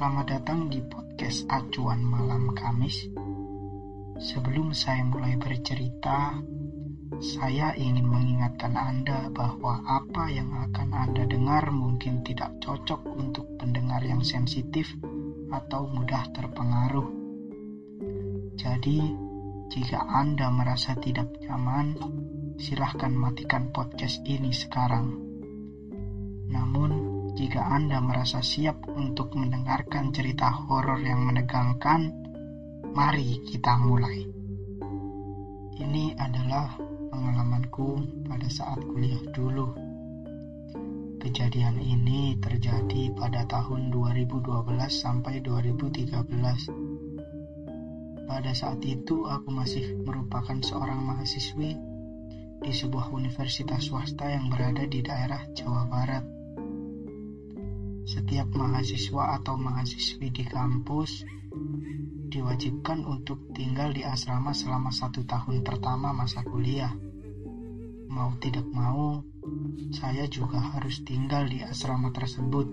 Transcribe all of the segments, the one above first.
Selamat datang di podcast Acuan Malam Kamis. Sebelum saya mulai bercerita, saya ingin mengingatkan Anda bahwa apa yang akan Anda dengar mungkin tidak cocok untuk pendengar yang sensitif atau mudah terpengaruh. Jadi, jika Anda merasa tidak nyaman, silahkan matikan podcast ini sekarang. Namun, jika Anda merasa siap untuk mendengarkan cerita horor yang menegangkan, mari kita mulai. Ini adalah pengalamanku pada saat kuliah dulu. Kejadian ini terjadi pada tahun 2012 sampai 2013. Pada saat itu aku masih merupakan seorang mahasiswi di sebuah universitas swasta yang berada di daerah Jawa Barat. Setiap mahasiswa atau mahasiswi di kampus diwajibkan untuk tinggal di asrama selama satu tahun pertama masa kuliah. Mau tidak mau, saya juga harus tinggal di asrama tersebut.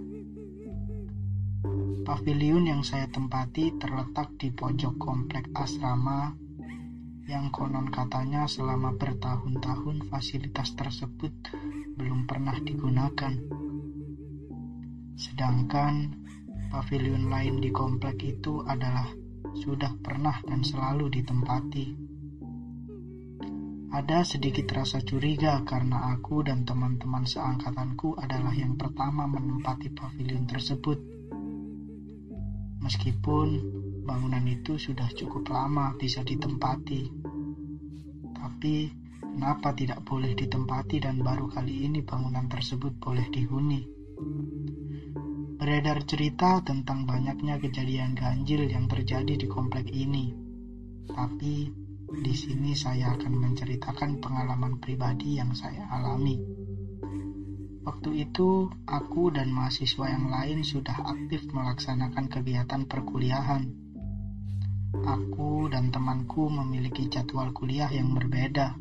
Pavilion yang saya tempati terletak di pojok komplek asrama yang konon katanya selama bertahun-tahun fasilitas tersebut belum pernah digunakan. Sedangkan pavilion lain di komplek itu adalah sudah pernah dan selalu ditempati. Ada sedikit rasa curiga karena aku dan teman-teman seangkatanku adalah yang pertama menempati pavilion tersebut. Meskipun bangunan itu sudah cukup lama bisa ditempati. Tapi kenapa tidak boleh ditempati dan baru kali ini bangunan tersebut boleh dihuni? Beredar cerita tentang banyaknya kejadian ganjil yang terjadi di komplek ini. Tapi di sini saya akan menceritakan pengalaman pribadi yang saya alami. Waktu itu, aku dan mahasiswa yang lain sudah aktif melaksanakan kegiatan perkuliahan. Aku dan temanku memiliki jadwal kuliah yang berbeda.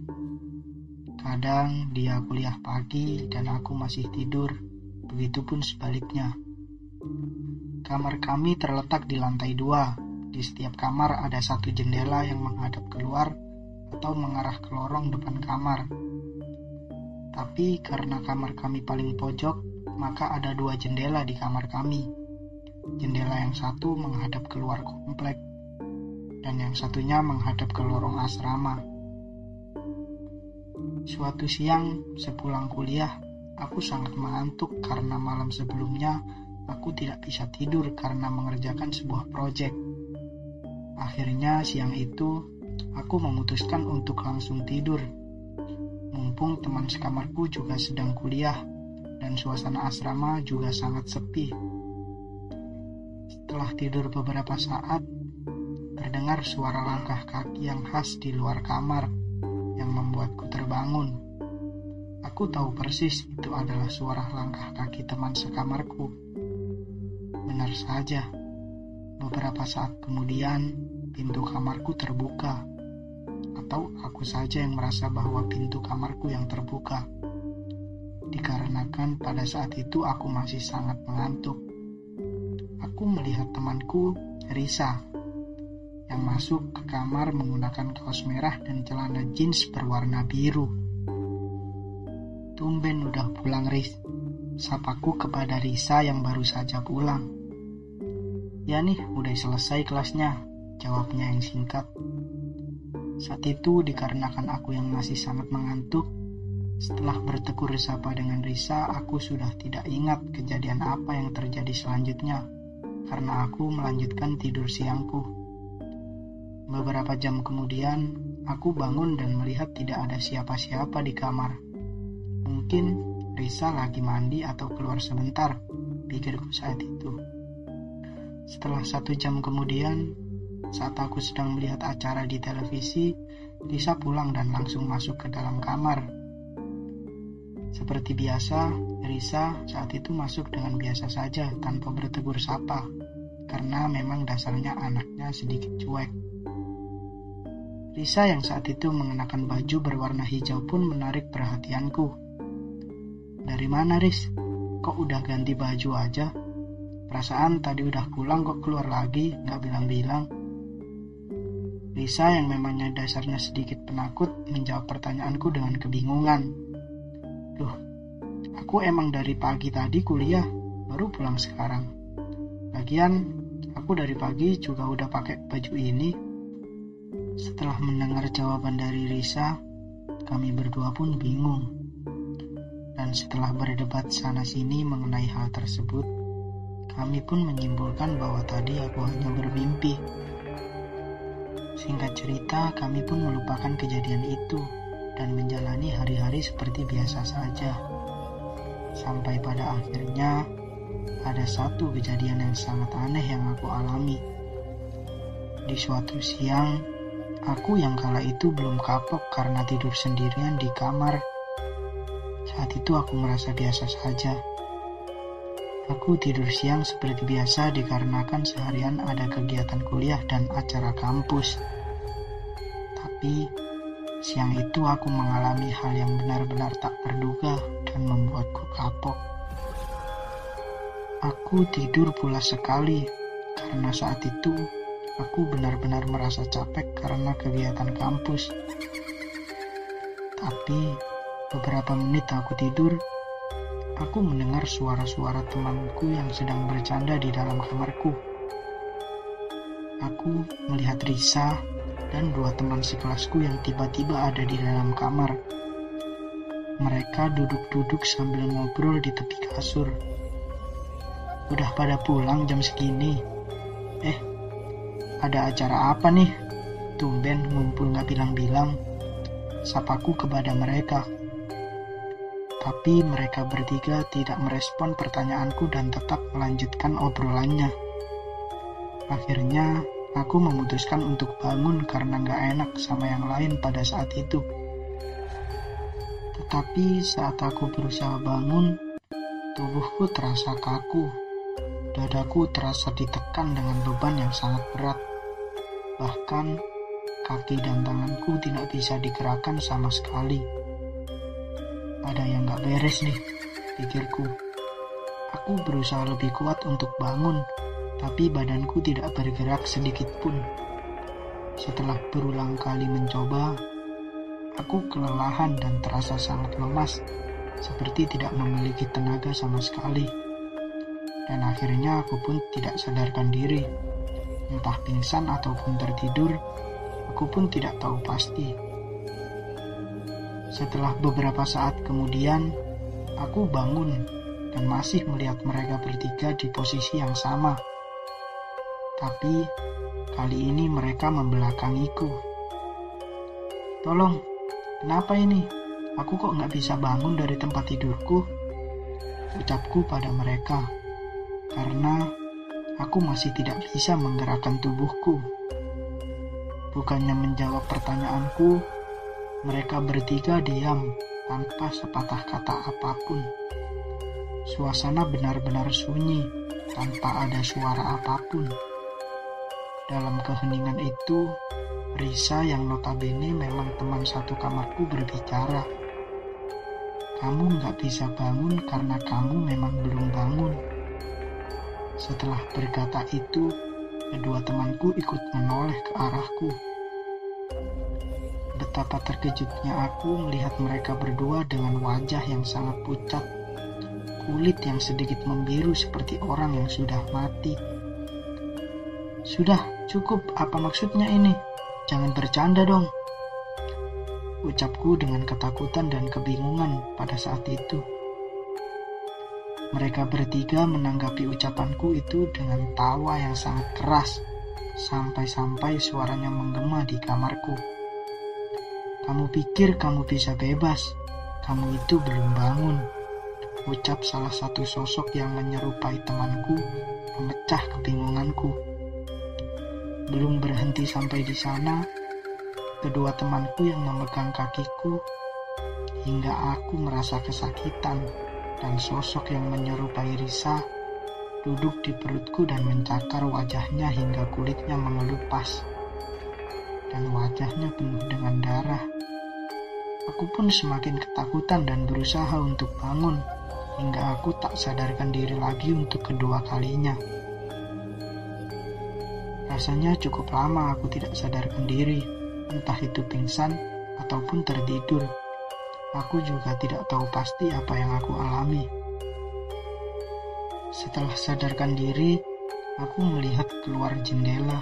Kadang dia kuliah pagi dan aku masih tidur, begitupun sebaliknya. Kamar kami terletak di lantai dua. Di setiap kamar ada satu jendela yang menghadap keluar atau mengarah ke lorong depan kamar. Tapi karena kamar kami paling pojok, maka ada dua jendela di kamar kami. Jendela yang satu menghadap keluar komplek, dan yang satunya menghadap ke lorong asrama. Suatu siang, sepulang kuliah, aku sangat mengantuk karena malam sebelumnya aku tidak bisa tidur karena mengerjakan sebuah proyek. Akhirnya siang itu, aku memutuskan untuk langsung tidur. Mumpung teman sekamarku juga sedang kuliah dan suasana asrama juga sangat sepi. Setelah tidur beberapa saat, terdengar suara langkah kaki yang khas di luar kamar yang membuatku terbangun. Aku tahu persis itu adalah suara langkah kaki teman sekamarku. Benar saja, beberapa saat kemudian pintu kamarku terbuka. Atau aku saja yang merasa bahwa pintu kamarku yang terbuka. Dikarenakan pada saat itu aku masih sangat mengantuk. Aku melihat temanku, Risa, yang masuk ke kamar menggunakan kaos merah dan celana jeans berwarna biru. Tumben udah pulang, Riz. Sapaku kepada Risa yang baru saja pulang. Ya nih, udah selesai kelasnya, jawabnya yang singkat. Saat itu dikarenakan aku yang masih sangat mengantuk, setelah bertekur sapa dengan Risa, aku sudah tidak ingat kejadian apa yang terjadi selanjutnya, karena aku melanjutkan tidur siangku. Beberapa jam kemudian, aku bangun dan melihat tidak ada siapa-siapa di kamar. Mungkin Risa lagi mandi atau keluar sebentar, pikirku saat itu. Setelah satu jam kemudian, saat aku sedang melihat acara di televisi, Lisa pulang dan langsung masuk ke dalam kamar. Seperti biasa, Risa saat itu masuk dengan biasa saja tanpa bertegur sapa, karena memang dasarnya anaknya sedikit cuek. Risa yang saat itu mengenakan baju berwarna hijau pun menarik perhatianku. Dari mana, Riz? Kok udah ganti baju aja? Perasaan tadi udah pulang kok keluar lagi, nggak bilang-bilang. Lisa yang memangnya dasarnya sedikit penakut menjawab pertanyaanku dengan kebingungan. Loh, aku emang dari pagi tadi kuliah, baru pulang sekarang. Lagian, aku dari pagi juga udah pakai baju ini. Setelah mendengar jawaban dari Risa, kami berdua pun bingung. Dan setelah berdebat sana-sini mengenai hal tersebut, kami pun menyimpulkan bahwa tadi aku hanya bermimpi. Singkat cerita, kami pun melupakan kejadian itu dan menjalani hari-hari seperti biasa saja. Sampai pada akhirnya, ada satu kejadian yang sangat aneh yang aku alami. Di suatu siang, aku yang kala itu belum kapok karena tidur sendirian di kamar. Saat itu aku merasa biasa saja. Aku tidur siang seperti biasa dikarenakan seharian ada kegiatan kuliah dan acara kampus. Tapi siang itu aku mengalami hal yang benar-benar tak terduga dan membuatku kapok. Aku tidur pula sekali karena saat itu aku benar-benar merasa capek karena kegiatan kampus. Tapi beberapa menit aku tidur, aku mendengar suara-suara temanku yang sedang bercanda di dalam kamarku. Aku melihat Risa dan dua teman sekelasku yang tiba-tiba ada di dalam kamar. Mereka duduk-duduk sambil ngobrol di tepi kasur. Udah pada pulang jam segini. Eh, ada acara apa nih? Tumben ngumpul gak bilang-bilang. Sapaku kepada mereka tapi mereka bertiga tidak merespon pertanyaanku dan tetap melanjutkan obrolannya. Akhirnya, aku memutuskan untuk bangun karena gak enak sama yang lain pada saat itu. Tetapi saat aku berusaha bangun, tubuhku terasa kaku. Dadaku terasa ditekan dengan beban yang sangat berat. Bahkan, kaki dan tanganku tidak bisa digerakkan sama sekali. Ada yang gak beres nih, pikirku. Aku berusaha lebih kuat untuk bangun, tapi badanku tidak bergerak sedikit pun. Setelah berulang kali mencoba, aku kelelahan dan terasa sangat lemas, seperti tidak memiliki tenaga sama sekali. Dan akhirnya aku pun tidak sadarkan diri, entah pingsan ataupun tertidur, aku pun tidak tahu pasti. Setelah beberapa saat kemudian, aku bangun dan masih melihat mereka bertiga di posisi yang sama. Tapi kali ini mereka membelakangiku. Tolong, kenapa ini? Aku kok nggak bisa bangun dari tempat tidurku? Ucapku pada mereka, karena aku masih tidak bisa menggerakkan tubuhku. Bukannya menjawab pertanyaanku, mereka bertiga diam tanpa sepatah kata apa pun. Suasana benar-benar sunyi tanpa ada suara apa pun. Dalam keheningan itu, Risa yang notabene memang teman satu kamarku berbicara. Kamu nggak bisa bangun karena kamu memang belum bangun. Setelah berkata itu, kedua temanku ikut menoleh ke arahku. Betapa terkejutnya aku melihat mereka berdua dengan wajah yang sangat pucat, kulit yang sedikit membiru seperti orang yang sudah mati. Sudah, cukup. Apa maksudnya ini? Jangan bercanda dong. Ucapku dengan ketakutan dan kebingungan pada saat itu. Mereka bertiga menanggapi ucapanku itu dengan tawa yang sangat keras, sampai-sampai suaranya menggema di kamarku. Kamu pikir kamu bisa bebas? Kamu itu belum bangun. Ucap salah satu sosok yang menyerupai temanku memecah kebingunganku. Belum berhenti sampai di sana, kedua temanku yang memegang kakiku hingga aku merasa kesakitan dan sosok yang menyerupai Risa duduk di perutku dan mencakar wajahnya hingga kulitnya mengelupas dan wajahnya penuh dengan darah. Aku pun semakin ketakutan dan berusaha untuk bangun hingga aku tak sadarkan diri lagi untuk kedua kalinya. Rasanya cukup lama aku tidak sadarkan diri, entah itu pingsan ataupun tertidur. Aku juga tidak tahu pasti apa yang aku alami. Setelah sadarkan diri, aku melihat keluar jendela.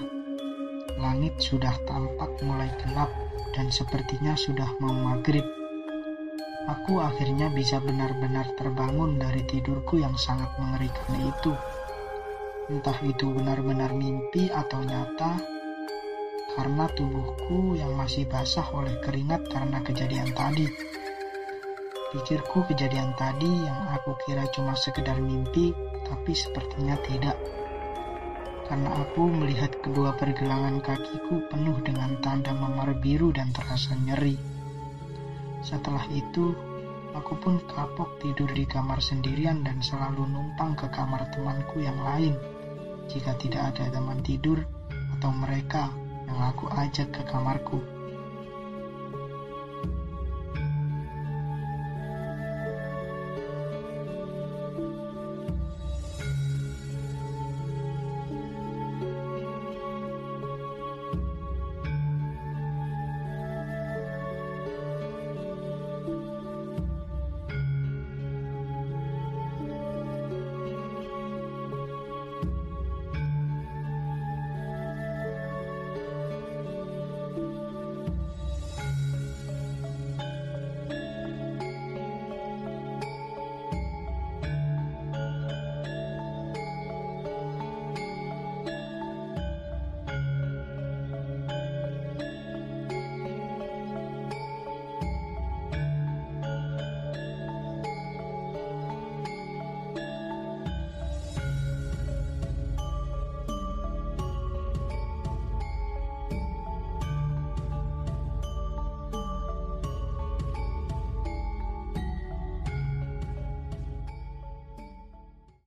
Langit sudah tampak mulai gelap dan sepertinya sudah mau maghrib. Aku akhirnya bisa benar-benar terbangun dari tidurku yang sangat mengerikan itu. Entah itu benar-benar mimpi atau nyata, karena tubuhku yang masih basah oleh keringat karena kejadian tadi. Pikirku kejadian tadi yang aku kira cuma sekedar mimpi, tapi sepertinya tidak karena aku melihat kedua pergelangan kakiku penuh dengan tanda memar biru dan terasa nyeri. Setelah itu, aku pun kapok tidur di kamar sendirian dan selalu numpang ke kamar temanku yang lain jika tidak ada teman tidur atau mereka yang aku ajak ke kamarku.